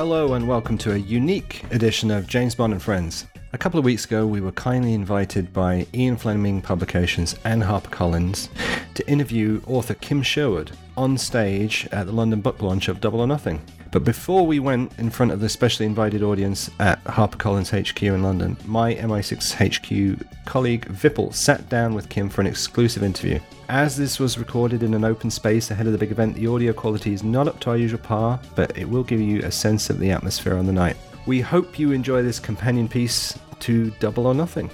Hello and welcome to a unique edition of James Bond and Friends. A couple of weeks ago, we were kindly invited by Ian Fleming Publications and HarperCollins to interview author Kim Sherwood on stage at the London book launch of Double or Nothing. But before we went in front of the specially invited audience at HarperCollins HQ in London, my MI6 HQ colleague Vipul sat down with Kim for an exclusive interview. As this was recorded in an open space ahead of the big event, the audio quality is not up to our usual par, but it will give you a sense of the atmosphere on the night. We hope you enjoy this companion piece to Double or Nothing.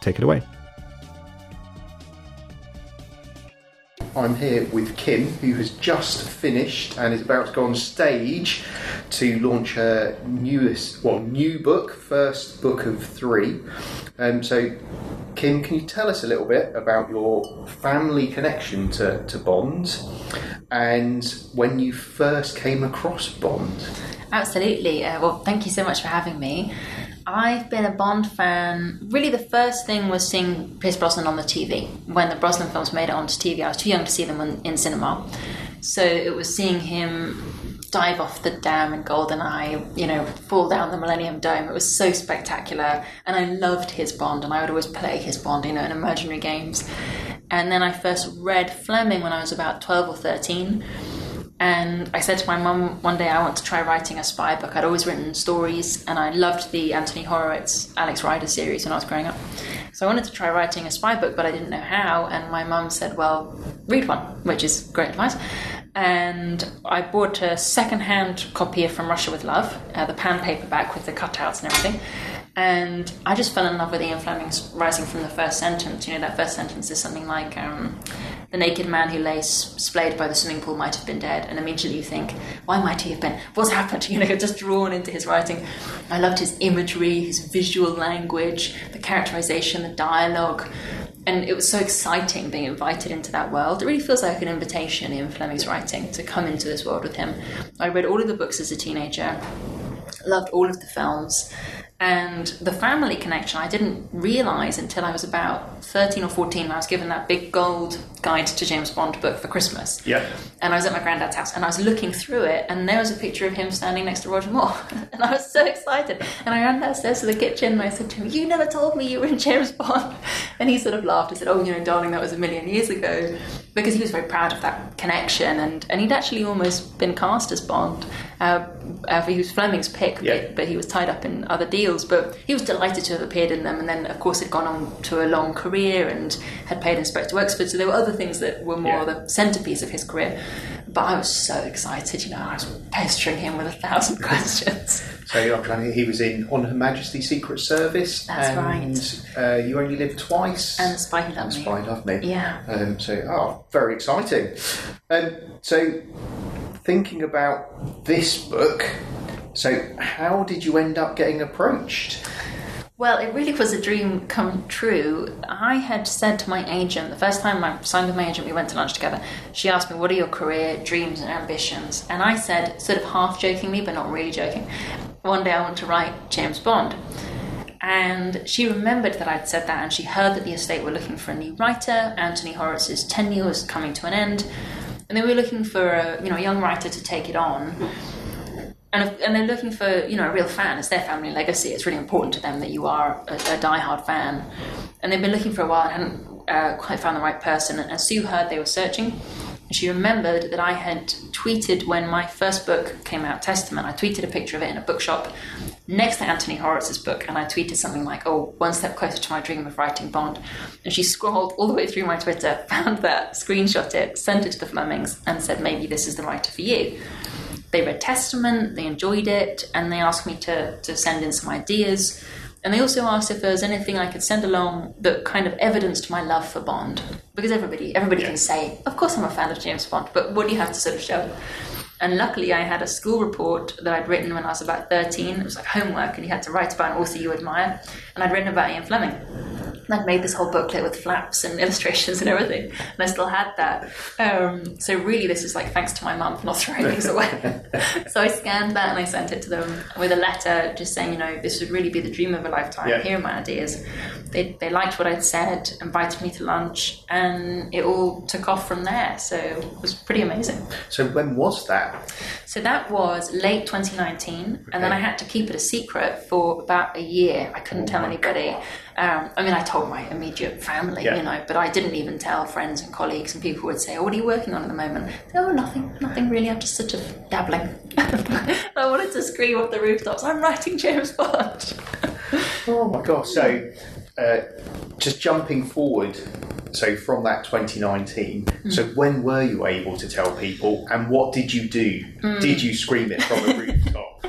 Take it away. I'm here with Kim, who has just finished and is about to go on stage to launch her newest, well, new book, first book of three. Um, so, Kim, can you tell us a little bit about your family connection to, to Bond and when you first came across Bond? Absolutely. Uh, well, thank you so much for having me. I've been a Bond fan. Really, the first thing was seeing Pierce Brosnan on the TV. When the Brosnan films made it onto TV, I was too young to see them in, in cinema. So it was seeing him dive off the dam in GoldenEye, you know, fall down the Millennium Dome. It was so spectacular. And I loved his Bond, and I would always play his Bond, you know, in imaginary games. And then I first read Fleming when I was about 12 or 13 and I said to my mum one day, I want to try writing a spy book. I'd always written stories, and I loved the Anthony Horowitz, Alex Rider series when I was growing up. So I wanted to try writing a spy book, but I didn't know how. And my mum said, Well, read one, which is great advice. And I bought a second-hand copy of From Russia with Love, uh, the pan paperback with the cutouts and everything. And I just fell in love with Ian Fleming's writing from the first sentence. You know, that first sentence is something like, um, the naked man who lay splayed by the swimming pool might have been dead, and immediately you think, why might he have been? What's happened? You know, just drawn into his writing. I loved his imagery, his visual language, the characterization, the dialogue. And it was so exciting being invited into that world. It really feels like an invitation in Fleming's writing to come into this world with him. I read all of the books as a teenager, loved all of the films, and the family connection I didn't realize until I was about 13 or 14 when I was given that big gold guide to James Bond book for Christmas. Yeah. And I was at my granddad's house and I was looking through it and there was a picture of him standing next to Roger Moore. and I was so excited. And I ran downstairs to the kitchen and I said to him, You never told me you were in James Bond. And he sort of laughed and said, Oh, you know, darling, that was a million years ago. Because he was very proud of that connection and, and he'd actually almost been cast as Bond. Uh, uh, he was Fleming's pick, Yeah. but, but he was tied up in other deals. But he was delighted to have appeared in them, and then, of course, had gone on to a long career and had played Inspector Wexford. So there were other things that were more Yeah. the centerpiece of his career. But I was so excited, you know, I was pestering him with a thousand questions. So he was in On Her Majesty's Secret Service. That's and, right. Uh, you Only Live Twice. And Spy Who Loved Me. Spy Love Me. Yeah. Um, so, oh, very exciting. Um, so, thinking about this book, so how did you end up getting approached? Well, it really was a dream come true. I had said to my agent, the first time I signed with my agent, we went to lunch together. She asked me, What are your career dreams and ambitions? And I said, sort of half jokingly, but not really joking, one day I want to write James Bond. And she remembered that I'd said that, and she heard that the estate were looking for a new writer. Anthony Horowitz's tenure was coming to an end, and they were looking for a you know a young writer to take it on and, if, and they're looking for you know a real fan. It's their family legacy. It's really important to them that you are a, a diehard fan. And they've been looking for a while and hadn't uh, quite found the right person. And, Sue heard they were searching. She remembered that I had tweeted when my first book came out, Testament. I tweeted a picture of it in a bookshop next to Anthony Horowitz's book, and I tweeted something like, "Oh, one step closer to my dream of writing Bond." And she scrolled all the way through my Twitter, found that, screenshot it, sent it to the Flemings, and said, "Maybe this is the writer for you." they read Testament, they enjoyed it, and they asked me to, to send in some ideas. And they also asked if there was anything I could send along that kind of evidenced my love for Bond. Because everybody everybody can say, of course I'm a fan of James Bond, but what do you have to sort of show? And luckily I had a school report that I'd written when I was about 13. It was like homework, and you had to write about an author you admire. And I'd written about Ian Fleming. And I'd made this whole booklet with flaps and illustrations and everything, and I still had that. Um, so really, this is like thanks to my mum for not throwing things away. so I scanned that and I sent it to them with a letter, just saying, you know, this would really be the dream of a lifetime. Yeah. Here are my ideas. They, they liked what I'd said, invited me to lunch, and it all took off from there. So it was pretty amazing. So when was that? So that was late 2019, and then I had to keep it a secret for about a year. I couldn't tell anybody. Um, I mean, I told my immediate family, Yeah. you know, but I didn't even tell friends and colleagues. And people would say, "Oh, what are you working on at the moment?" Oh, nothing, nothing really. I'm just sort of dabbling. I wanted to scream off the rooftops. I'm writing James Bond. Oh my gosh! So, uh, just jumping forward, so from that 2019. So when were you able to tell people, and what did you do? Did you scream it from a rooftop?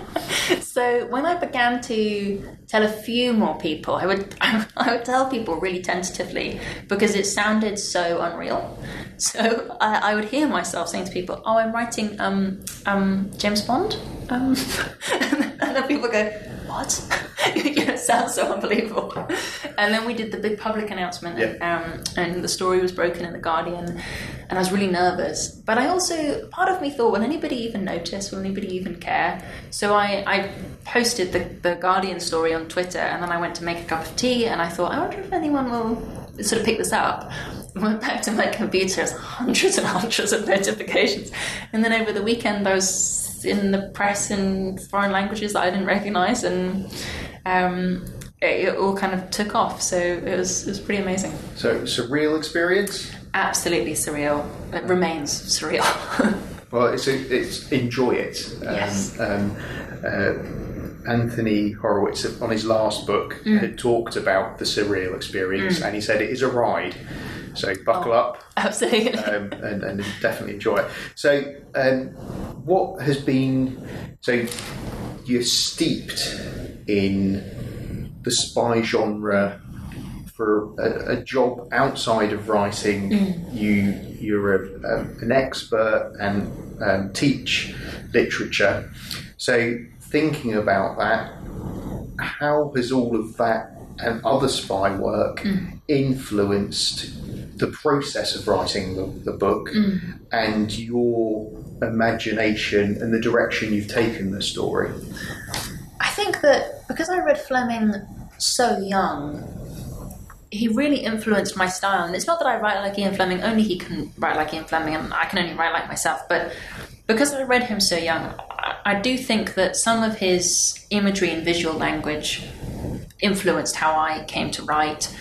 So when I began to tell a few more people, I would I would tell people really tentatively because it sounded so unreal. So I, I would hear myself saying to people, "Oh, I'm writing um um James Bond," um, and then people go, "What?" you know, it sounds so unbelievable. And then we did the big public announcement, and, um, and the story was broken in the Guardian, and I was really nervous. But I also, part of me thought, will anybody even notice? Will anybody even care? So I, I posted the, the Guardian story on Twitter, and then I went to make a cup of tea, and I thought, I wonder if anyone will sort of pick this up. Went back to my computer, there's hundreds and hundreds of notifications. And then over the weekend, I was in the press in foreign languages that I didn't recognize, and um, it, it all kind of took off. So it was, it was pretty amazing. So surreal experience. Absolutely surreal. It remains surreal. Well, it's, it's enjoy it. Um, Yes. Um, uh, Anthony Horowitz on his last book had talked about the surreal experience, and he said it is a ride. So buckle up. Absolutely. um, and, and definitely enjoy it. So, um, what has been so you're steeped in the spy genre for a, a job outside of writing. You you're a, um, an expert and um, teach literature. So, thinking about that, how has all of that and other spy work mm. influenced the process of writing the, the book mm. and your imagination and the direction you've taken the story? I think that because I read Fleming so young, he really influenced my style. And it's not that I write like Ian Fleming, only he can write like Ian Fleming, and I can only write like myself. But because I read him so young, I do think that some of his imagery and visual language influenced how I came to write.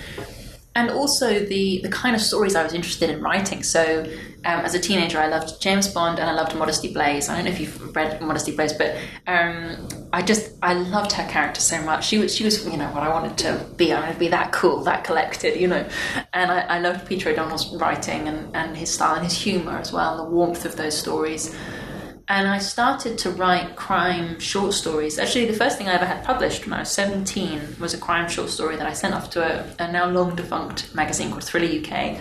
And also the, the kind of stories I was interested in writing. So, um, as a teenager, I loved James Bond and I loved Modesty Blaise. I don't know if you've read Modesty Blaise, but um, I just I loved her character so much. She was she was you know what I wanted to be. I wanted to be that cool, that collected, you know. And I, I loved Peter O'Donnell's writing and, and his style and his humour as well, and the warmth of those stories. And I started to write crime short stories. Actually, the first thing I ever had published when I was 17 was a crime short story that I sent off to a, a now long defunct magazine called Thriller UK.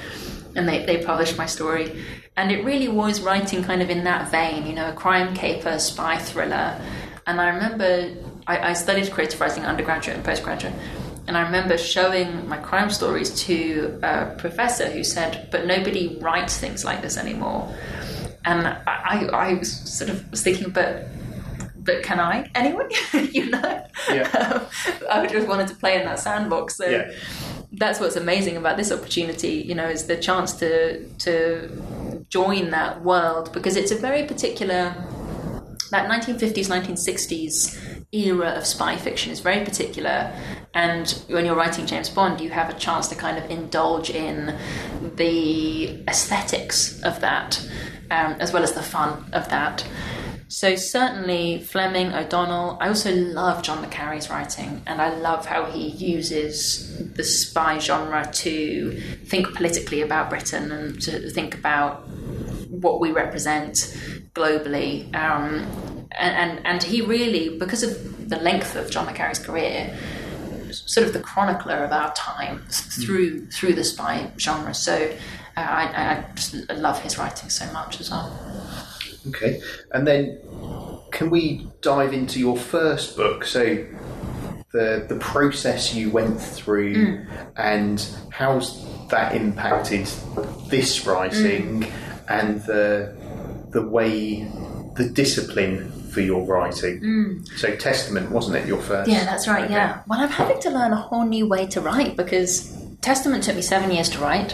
And they, they published my story. And it really was writing kind of in that vein, you know, a crime caper, spy thriller. And I remember I, I studied creative writing undergraduate and postgraduate. And I remember showing my crime stories to a professor who said, but nobody writes things like this anymore. And I, I, was sort of was thinking, but but can I anyway? you know, Yeah. Um, I just wanted to play in that sandbox. So Yeah. that's what's amazing about this opportunity. You know, is the chance to to join that world because it's a very particular that 1950s 1960s era of spy fiction is very particular and when you're writing james bond you have a chance to kind of indulge in the aesthetics of that um, as well as the fun of that so certainly fleming o'donnell i also love john le carre's writing and i love how he uses the spy genre to think politically about britain and to think about what we represent globally. Um, and, and, and he really, because of the length of John le Carre's career, sort of the chronicler of our time through through the spy genre. So I, I just love his writing so much as well. Okay. And then can we dive into your first book? So, the the process you went through Mm. and how's that impacted this writing Mm. and the the way the discipline for your writing. So Testament wasn't it your first? Mm. Yeah, that's right. Okay. Yeah. Well, I'm having to learn a whole new way to write because Testament took me seven years to write.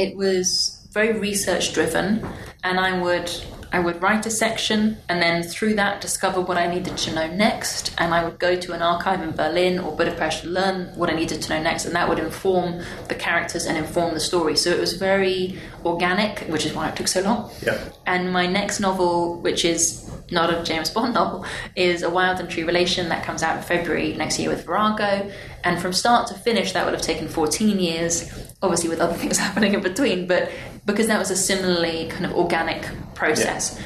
It was very research driven, and I would I would write a section, and then through that discover what I needed to know next, and I would go to an archive in Berlin or Budapest to learn what I needed to know next, and that would inform the characters and inform the story. So it was very organic, which is why it took so long. Yeah. And my next novel, which is not a James Bond novel, is A Wild and True Relation that comes out in February next year with Virago. And from start to finish, that would have taken 14 years, obviously with other things happening in between, but because that was a similarly kind of organic process.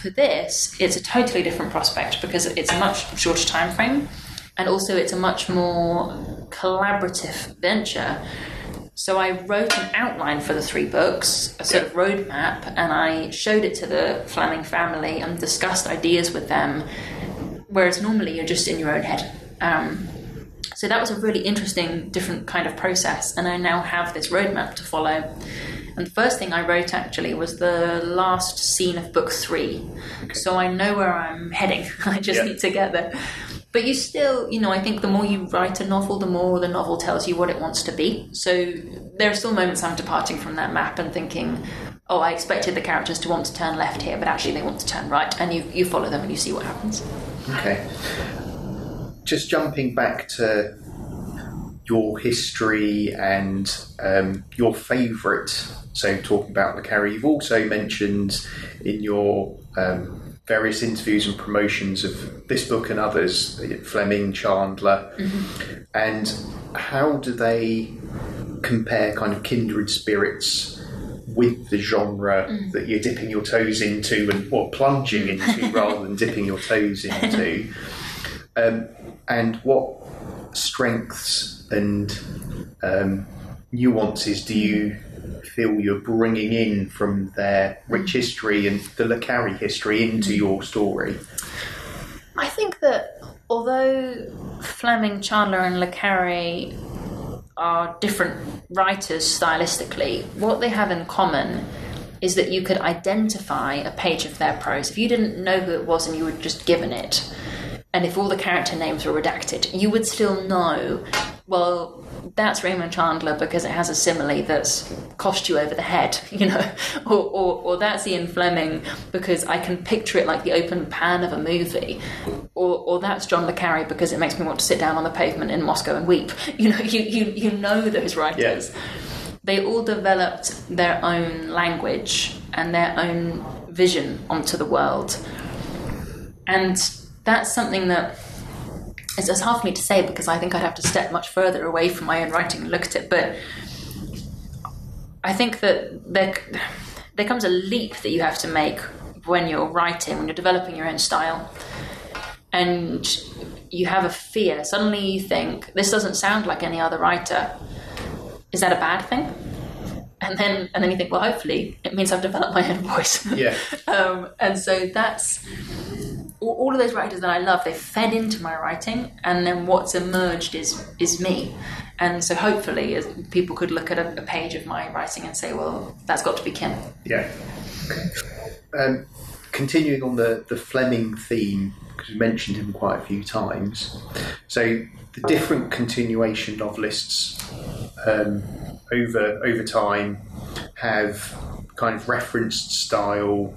For this, it's a totally different prospect because it's a much shorter time frame and also it's a much more collaborative venture. So I wrote an outline for the three books, a sort of roadmap, and I showed it to the Fleming family and discussed ideas with them. Whereas normally you're just in your own head. Um, so that was a really interesting, different kind of process, and I now have this roadmap to follow. And the first thing I wrote actually was the last scene of book three. So I know where I'm heading. I just Yeah. need to get there. But you still, you know, I think the more you write a novel, the more the novel tells you what it wants to be. So there are still moments I'm departing from that map and thinking, oh, I expected the characters to want to turn left here, but actually they want to turn right. And you, you follow them and you see what happens. Okay. Just jumping back to your history and um, your favourite. So, talking about Le Carre, you've also mentioned in your um, various interviews and promotions of this book and others, Fleming, Chandler, and how do they compare kind of kindred spirits with the genre that you're dipping your toes into and or plunging into rather than dipping your toes into? Um, and what strengths and um, nuances do you feel you're bringing in from their rich history and the Le Carre history into your story I think that although Fleming, Chandler, and Le Carre are different writers stylistically, what they have in common is that you could identify a page of their prose. If you didn't know who it was and you were just given it, and if all the character names were redacted, you would still know, well, that's Raymond Chandler because it has a simile that's cost you over the head, you know, or, or, or that's Ian Fleming because I can picture it like the open pan of a movie, or, or that's John Le Carre because it makes me want to sit down on the pavement in Moscow and weep. You know, you, you, you know those writers. They all developed their own language and their own vision onto the world. And that's something that it's, it's hard for me to say because I think I'd have to step much further away from my own writing and look at it. But I think that there, there comes a leap that you have to make when you're writing, when you're developing your own style. And you have a fear. Suddenly you think, this doesn't sound like any other writer. Is that a bad thing? And then, and then you think, well, hopefully it means I've developed my own voice. Yeah. um, and so that's all, of those writers that I love. They fed into my writing, and then what's emerged is is me. And so hopefully, people could look at a, a page of my writing and say, well, that's got to be Kim. Yeah. Um, continuing on the, the Fleming theme, because we mentioned him quite a few times. So the different continuation novelists um, over over time have kind of referenced style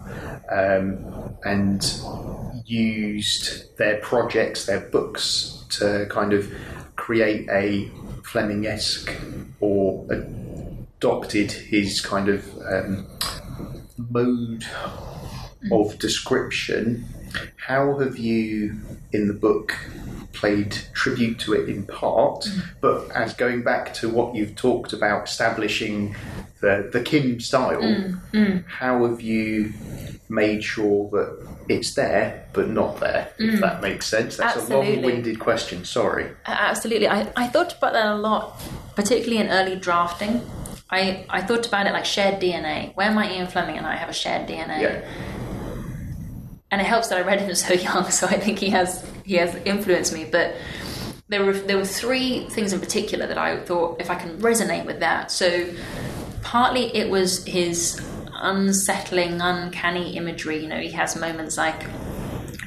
um, and used their projects, their books, to kind of create a Fleming-esque or adopted his kind of um, mode of description. How have you, in the book, played tribute to it in part? Mm-hmm. But as going back to what you've talked about, establishing the, the Kim style, mm-hmm. how have you made sure that it's there but not there? If mm. that makes sense. That's a long-winded question. Sorry. Absolutely. I, I thought about that a lot, particularly in early drafting. I, I thought about it like shared DNA. Where my Ian Fleming and I have a shared DNA. Yeah. And it helps that I read him so young, so I think he has he has influenced me. But there were there were three things in particular that I thought if I can resonate with that. So partly it was his unsettling, uncanny imagery. You know, he has moments like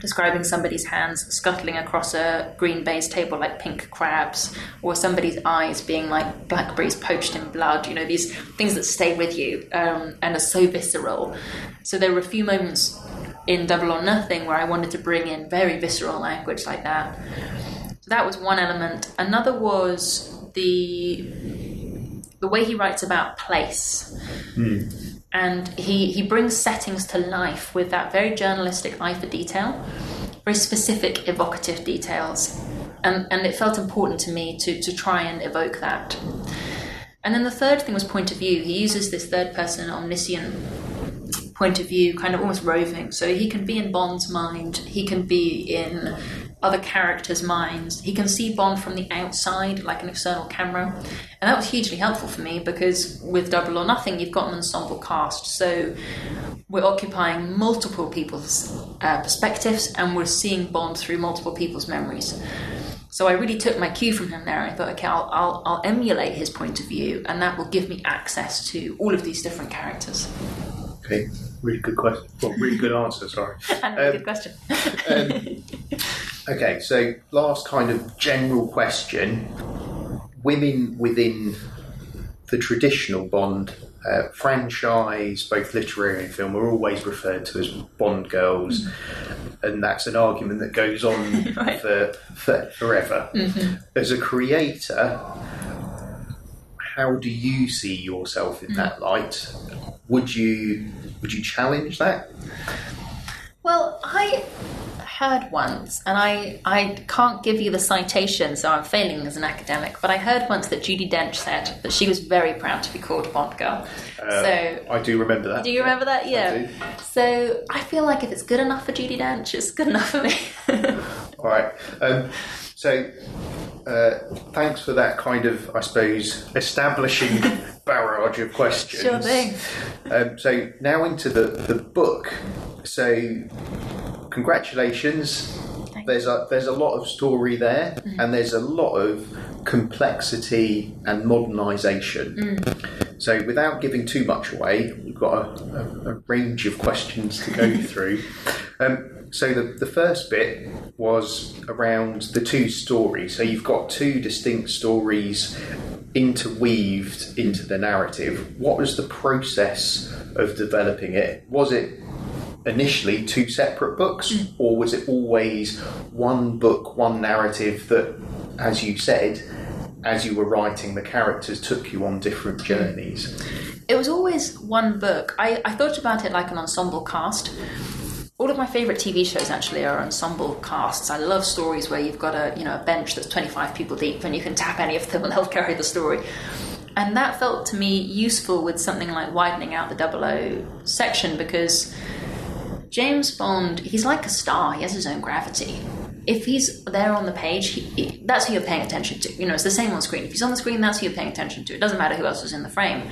describing somebody's hands scuttling across a green baize table like pink crabs, or somebody's eyes being like blackberries poached in blood. You know, these things that stay with you um, and are so visceral. So there were a few moments in Double or Nothing where I wanted to bring in very visceral language like that. So that was one element. Another was the the way he writes about place. Hmm. And he, he brings settings to life with that very journalistic eye for detail, very specific, evocative details. And, and it felt important to me to, to try and evoke that. And then the third thing was point of view. He uses this third person omniscient point of view, kind of almost roving. So he can be in Bond's mind, he can be in other characters' minds. He can see Bond from the outside, like an external camera. And that was hugely helpful for me because with Double or Nothing, you've got an ensemble cast. So we're occupying multiple people's uh, perspectives and we're seeing Bond through multiple people's memories. So I really took my cue from him there. I thought, okay, I'll, I'll, I'll emulate his point of view, and that will give me access to all of these different characters. Okay, really good question. Well, really good answer. Sorry. And Um, good question. Um, okay, so last kind of general question: Women within the traditional Bond uh, franchise, both literary and film, are always referred to as Bond girls, and that's an argument that goes on Right. for, for forever. As a creator, how do you see yourself in that light? Would you would you challenge that? Well, I heard once, and I, I can't give you the citation, so I'm failing as an academic, but I heard once that Judi Dench said that she was very proud to be called a Bond Girl. so, I do remember that. do you remember that? Yeah. do. So, I feel like if it's good enough for Judi Dench, it's good enough for me. All right. Um, so, uh, thanks for that kind of, I suppose, establishing barrage of questions. Sure thing. Um, so now into the, the book. So, congratulations. Thank There's a there's a lot of story there, Mm. and there's a lot of complexity and modernisation. Mm. So, without giving too much away, we've got a, a, a range of questions to go through. Um, so, the, the first bit was around the two stories. So, you've got two distinct stories interweaved into the narrative. What was the process of developing it? Was it initially two separate books, hmm. or was it always one book, one narrative that, as you said, as you were writing, the characters took you on different hmm. journeys? It was always one book. I, I thought about it like an ensemble cast. All of my favourite TV shows actually are ensemble casts. I love stories where you've got a you know a bench that's 25 people deep and you can tap any of them and they'll carry the story. And that felt to me useful with something like widening out the double O section because James Bond, he's like a star. He has his own gravity. If he's there on the page, he, he- that's who you're paying attention to. You know, it's the same on screen. If he's on the screen, that's who you're paying attention to. It doesn't matter who else is in the frame.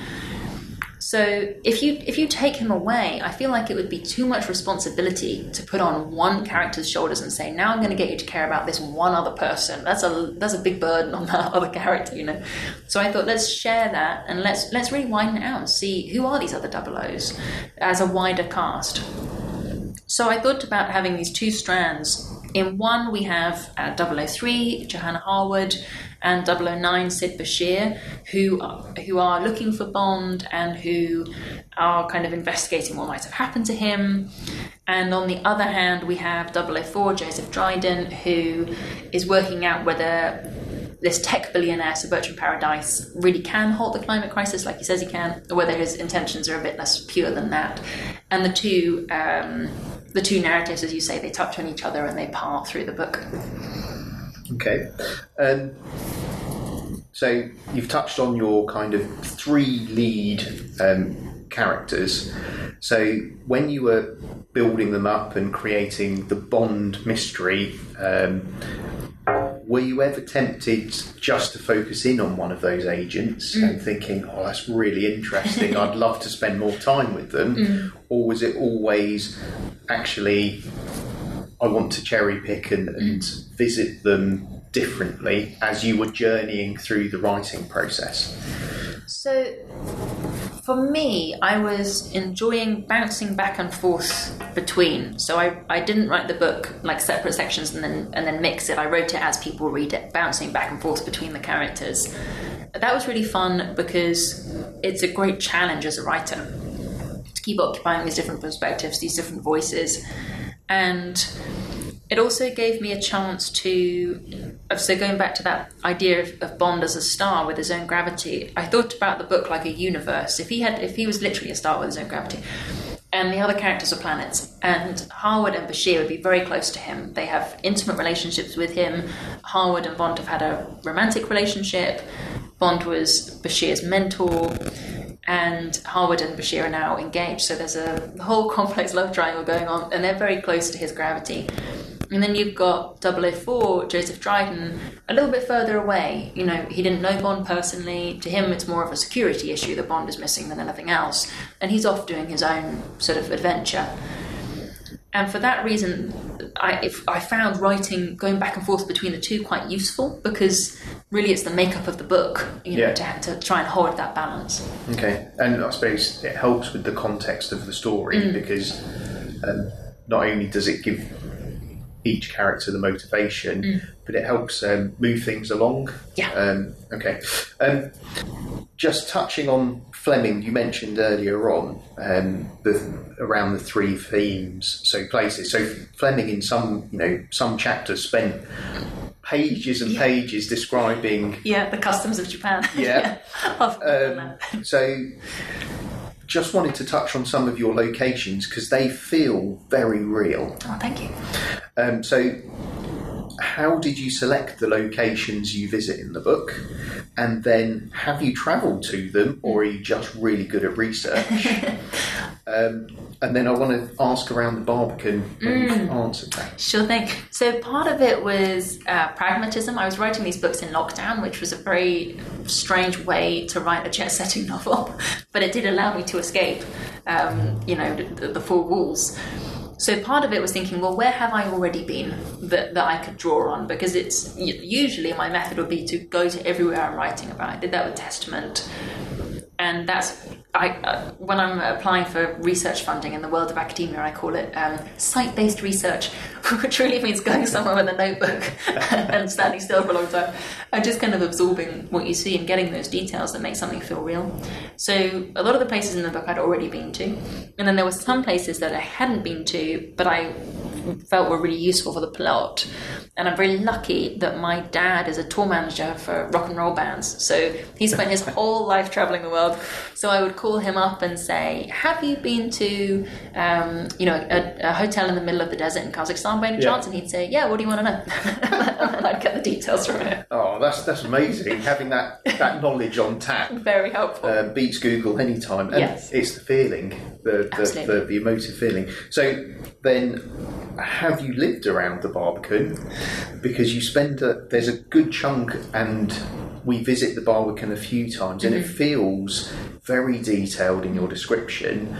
So if you if you take him away, I feel like it would be too much responsibility to put on one character's shoulders and say, "Now I'm going to get you to care about this one other person." That's a that's a big burden on that other character, you know. So I thought let's share that and let's let's really widen it out and see who are these other double O's as a wider cast. So I thought about having these two strands. In one, we have uh, 003, Johanna Harwood, and 009, Sid Bashir, who are, who are looking for Bond and who are kind of investigating what might have happened to him. And on the other hand, we have 004, Joseph Dryden, who is working out whether this tech billionaire, Sir Bertrand Paradise, really can halt the climate crisis like he says he can, or whether his intentions are a bit less pure than that. And the two, um, the two narratives, as you say, they touch on each other and they part through the book. Okay. Um, so you've touched on your kind of three lead um, characters. So when you were building them up and creating the Bond mystery, um, were you ever tempted just to focus in on one of those agents and thinking, "Oh, that's really interesting. I'd love to spend more time with them," or was it always actually I want to cherry pick and, and visit them differently as you were journeying through the writing process? So, for me, I was enjoying bouncing back and forth between. So I, I didn't write the book like separate sections and then and then mix it. I wrote it as people read it, bouncing back and forth between the characters. That was really fun because it's a great challenge as a writer to keep occupying these different perspectives, these different voices, and it also gave me a chance to so going back to that idea of, of, bond as a star with his own gravity i thought about the book like a universe if he had if he was literally a star with his own gravity and the other characters are planets and harwood and bashir would be very close to him they have intimate relationships with him harwood and bond have had a romantic relationship bond was bashir's mentor and Harwood and Bashir are now engaged. So there's a whole complex love triangle going on, and they're very close to his gravity. And then you've got 004, Joseph Dryden, a little bit further away. You know, he didn't know Bond personally. To him, it's more of a security issue that Bond is missing than anything else. And he's off doing his own sort of adventure. And for that reason, I, if, I found writing, going back and forth between the two, quite useful because really it's the makeup of the book, you know, yeah. to, to try and hold that balance. Okay, and I suppose it helps with the context of the story mm. because um, not only does it give each character the motivation, mm. but it helps um, move things along. Yeah. Um, okay. Um, just touching on Fleming, you mentioned earlier on um, the, around the three themes, so places. So Fleming, in some you know some chapters, spent pages and yeah. pages describing yeah the customs of Japan. Yeah. yeah. Um, so just wanted to touch on some of your locations because they feel very real. Oh, thank you. Um, so, how did you select the locations you visit in the book? And then, have you travelled to them, or are you just really good at research? um, and then I want to ask around the Barbican mm. you've that. Sure thing. So part of it was uh, pragmatism. I was writing these books in lockdown, which was a very strange way to write a jet setting novel, but it did allow me to escape, um, you know, the, the four walls. So part of it was thinking, well, where have I already been that, that I could draw on? Because it's usually my method would be to go to everywhere I'm writing about. I did that with Testament, and that's I, uh, when I'm applying for research funding in the world of academia, I call it um, site based research, which really means going somewhere with a notebook and standing still for a long time and just kind of absorbing what you see and getting those details that make something feel real. So, a lot of the places in the book I'd already been to, and then there were some places that I hadn't been to, but I felt were really useful for the plot. And I'm very lucky that my dad is a tour manager for rock and roll bands. So he spent his whole life traveling the world. So I would call him up and say, "Have you been to, um, you know, a, a, hotel in the middle of the desert in Kazakhstan by any yeah. chance?" And he'd say, "Yeah. What do you want to know?" and I'd get the details from him. Oh, that's that's amazing. Having that that knowledge on tap. Very helpful. Uh, beats Google anytime. And yes. it's the feeling, the the, the the emotive feeling. So then have you lived around the Barbican? Because you spend a, there's a good chunk, and we visit the Barbican a few times, and mm-hmm. it feels very detailed in your description,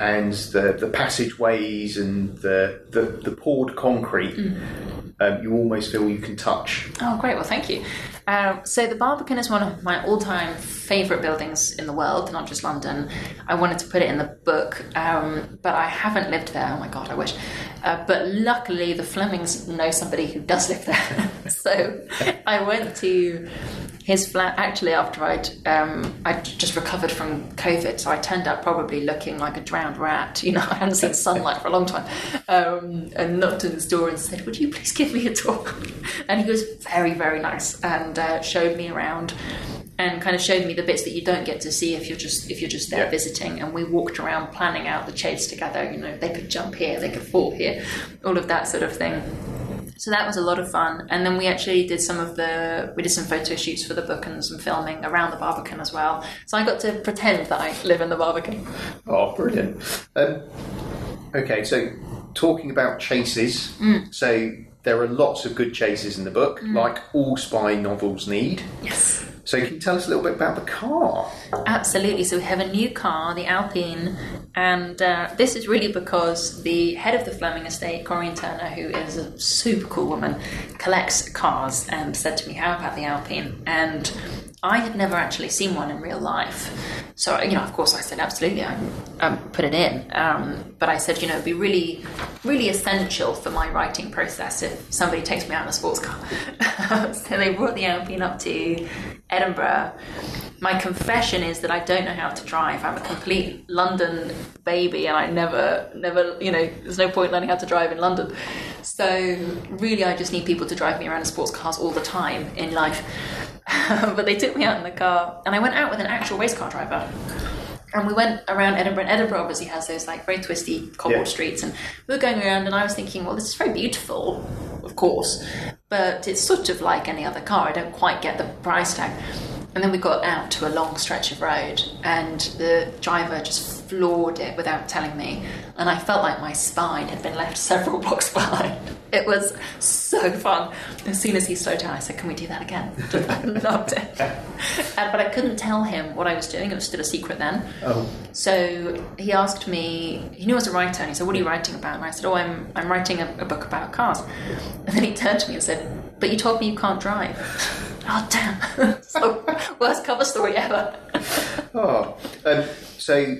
and the the passageways and the the, the poured concrete. Mm. Um, you almost feel you can touch. Oh, great! Well, thank you. Um, so the Barbican is one of my all-time favourite buildings in the world, not just London. I wanted to put it in the book, um, but I haven't lived there. Oh my god, I wish. Uh, but luckily, the Flemings know somebody who does live there. so I went to his flat actually after I'd um, I just recovered from COVID, so I turned out probably looking like a drowned rat. You know, I hadn't seen sunlight for a long time, um, and knocked on his door and said, "Would you please give me a tour?" and he was very very nice and uh, showed me around and kind of showed me the bits that you don't get to see if you're just if you're just there yeah. visiting and we walked around planning out the chase together you know they could jump here they could fall here all of that sort of thing so that was a lot of fun. And then we actually did some of the we did some photo shoots for the book and some filming around the Barbican as well. So I got to pretend that I live in the Barbican. Oh, brilliant! Um, okay, so talking about chases, mm. so there are lots of good chases in the book, mm. like all spy novels need. Yes. So can you tell us a little bit about the car? Absolutely. So we have a new car, the Alpine, and uh, this is really because the head of the Fleming estate, Corinne Turner, who is a super cool woman, collects cars and said to me, How about the Alpine? And I had never actually seen one in real life. So, you know, of course, I said, absolutely, I um, put it in. Um, but I said, you know, it'd be really, really essential for my writing process if somebody takes me out in a sports car. so they brought the Alpine up to Edinburgh. My confession is that I don't know how to drive. I'm a complete London baby, and I never, never, you know, there's no point learning how to drive in London. So really, I just need people to drive me around in sports cars all the time in life. but they took me out in the car, and I went out with an actual race car driver. And we went around Edinburgh. And Edinburgh obviously has those like very twisty cobbled Yeah. streets, and we were going around, and I was thinking, well, this is very beautiful, of course, but it's sort of like any other car. I don't quite get the price tag. And then we got out to a long stretch of road, and the driver just floored it without telling me. And I felt like my spine had been left several blocks behind. It was so fun. As soon as he slowed down, I said, Can we do that again? Just loved it. And, uh, but I couldn't tell him what I was doing, it was still a secret then. Oh, So he asked me, he knew I was a writer, and he said, What are you writing about? And I said, Oh, I'm, I'm writing a, a book about cars. And then he turned to me and said, But you told me you can't drive. oh, damn. the worst cover story ever. oh. Um, so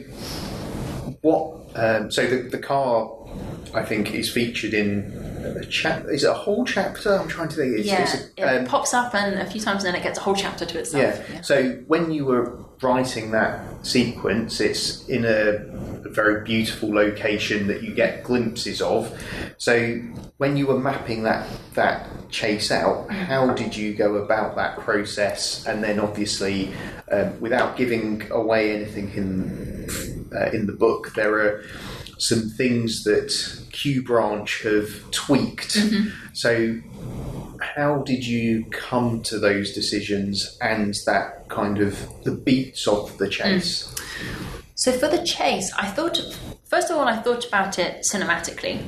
what? Um, so the, the car, I think, is featured in a chap. Is it a whole chapter? I'm trying to think. It's, yeah, it's it a, um, pops up and a few times, and then it gets a whole chapter to itself. Yeah. So when you were writing that sequence, it's in a, a very beautiful location that you get glimpses of. So when you were mapping that that chase out, how did you go about that process? And then obviously, um, without giving away anything in uh, in the book, there are some things that Q Branch have tweaked. So how did you come to those decisions and that kind of the beats of the chase? So for the chase, I thought first of all I thought about it cinematically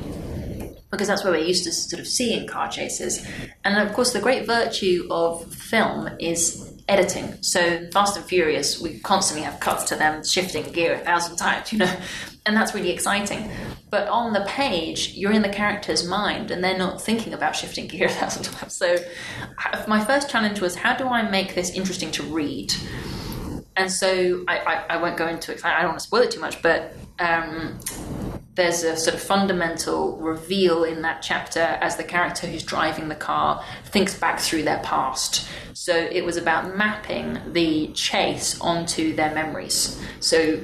because that's where we're used to sort of seeing car chases, and of course the great virtue of film is editing. So Fast and Furious, we constantly have cuts to them shifting gear a thousand times, you know, and that's really exciting. But on the page, you're in the character's mind, and they're not thinking about shifting gear a thousand times. So uh, my first challenge was how do I make this interesting to read? And so I, I, I won't go into it. I don't want to spoil it too much, but um, there's a sort of fundamental reveal in that chapter as the character who's driving the car thinks back through their past. So it was about mapping the chase onto their memories. So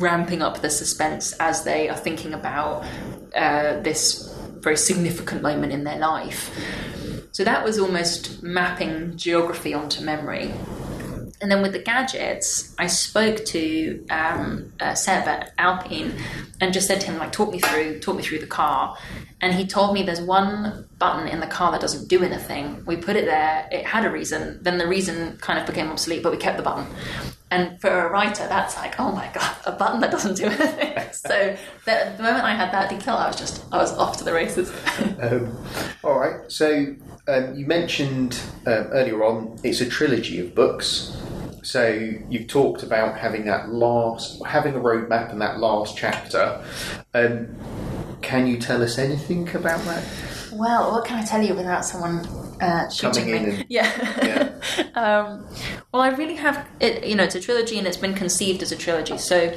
ramping up the suspense as they are thinking about uh, this very significant moment in their life. So that was almost mapping geography onto memory. And then with the gadgets, I spoke to um, uh, Seb at Alpine and just said to him, like, talk me through, talk me through the car. And he told me there's one button in the car that doesn't do anything. We put it there. It had a reason. Then the reason kind of became obsolete, but we kept the button. And for a writer, that's like, oh my god, a button that doesn't do anything. so the, the moment I had that detail, I was just, I was off to the races. Um, all right. So um, you mentioned um, earlier on it's a trilogy of books. So you've talked about having that last, having a roadmap and that last chapter. Um, can you tell us anything about that? Well, what can I tell you without someone uh, shooting Coming in me? and- yeah. um, well, I really have it. You know, it's a trilogy, and it's been conceived as a trilogy. So,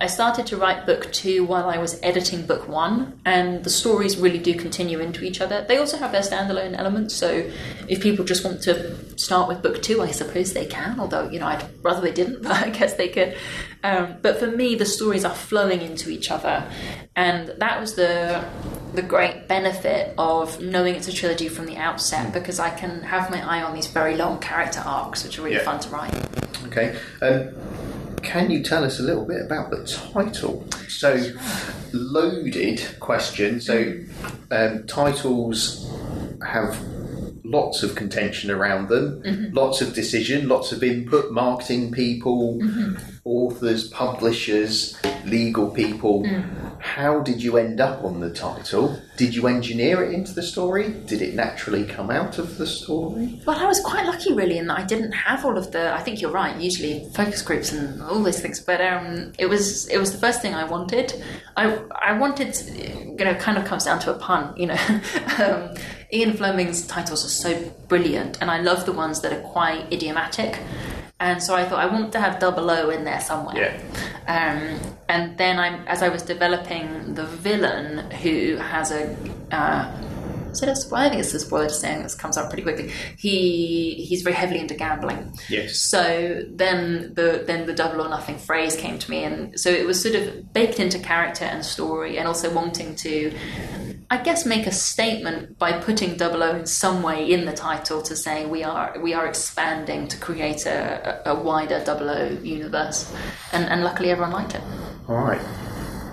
I started to write book two while I was editing book one, and the stories really do continue into each other. They also have their standalone elements. So, if people just want to start with book two, I suppose they can. Although, you know, I'd rather they didn't, but I guess they could. Um, but for me, the stories are flowing into each other, and that was the the great benefit of knowing it's a trilogy from the outset because I can have my eye on these very long character arcs, which are really Yeah. fun to write. Okay. Um, can you tell us a little bit about the title? So, loaded question. So, um, titles have lots of contention around them, mm-hmm. lots of decision, lots of input, marketing people, mm-hmm. authors, publishers, legal people. Mm. How did you end up on the title? Did you engineer it into the story? Did it naturally come out of the story? Well, I was quite lucky, really, in that I didn't have all of the. I think you're right. Usually, focus groups and all these things, but um, it was it was the first thing I wanted. I I wanted, you know, kind of comes down to a pun, you know. um, Ian Fleming's titles are so brilliant, and I love the ones that are quite idiomatic. And so I thought I want to have double O in there somewhere. Um, and then I'm, as I was developing the villain, who has a uh, is it a spoiler? I think it's a spoiler saying this comes up pretty quickly. He he's very heavily into gambling. Yes. So then the then the double or nothing phrase came to me, and so it was sort of baked into character and story, and also wanting to, I guess, make a statement by putting double O in some way in the title to say we are we are expanding to create a, a wider double O universe, and and luckily everyone liked it. All right.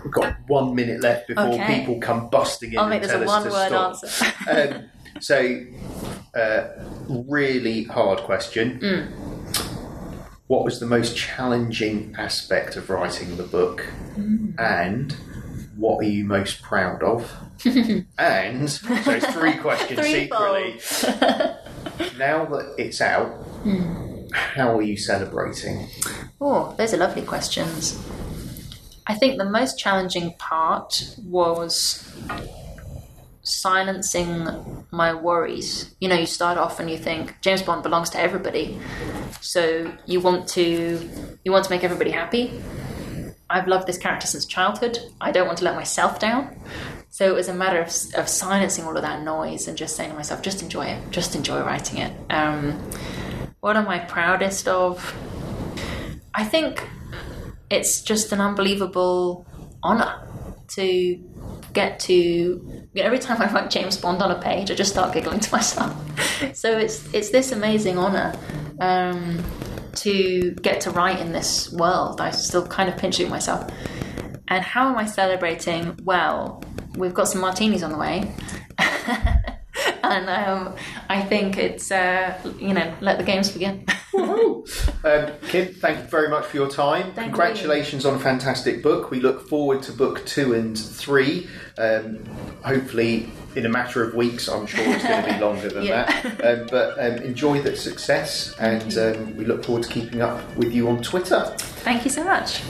We've got one minute left before Okay. people come busting in I'll and make this tell a us to one-word stop. answer. um, so, uh, really hard question. Mm. What was the most challenging aspect of writing the book, Mm. and what are you most proud of? and so it's three questions secretly. now that it's out, Mm. how are you celebrating? Oh, those are lovely questions. I think the most challenging part was silencing my worries. You know, you start off and you think James Bond belongs to everybody. So you want to you want to make everybody happy. I've loved this character since childhood. I don't want to let myself down. So it was a matter of, of silencing all of that noise and just saying to myself, just enjoy it, just enjoy writing it. Um, what am I proudest of? I think it's just an unbelievable honor to get to every time I write James Bond on a page, I just start giggling to myself. so it's it's this amazing honor um, to get to write in this world. I'm still kind of pinching myself. And how am I celebrating? Well, we've got some martinis on the way. and um, I think it's, uh, you know, let the games begin. Um, Kim, thank you very much for your time. Thank Congratulations on a fantastic book. We look forward to book two and three. Um, hopefully, in a matter of weeks, I'm sure it's going to be longer than Yeah. that. Um, but um, enjoy the success, and um, we look forward to keeping up with you on Twitter. Thank you so much.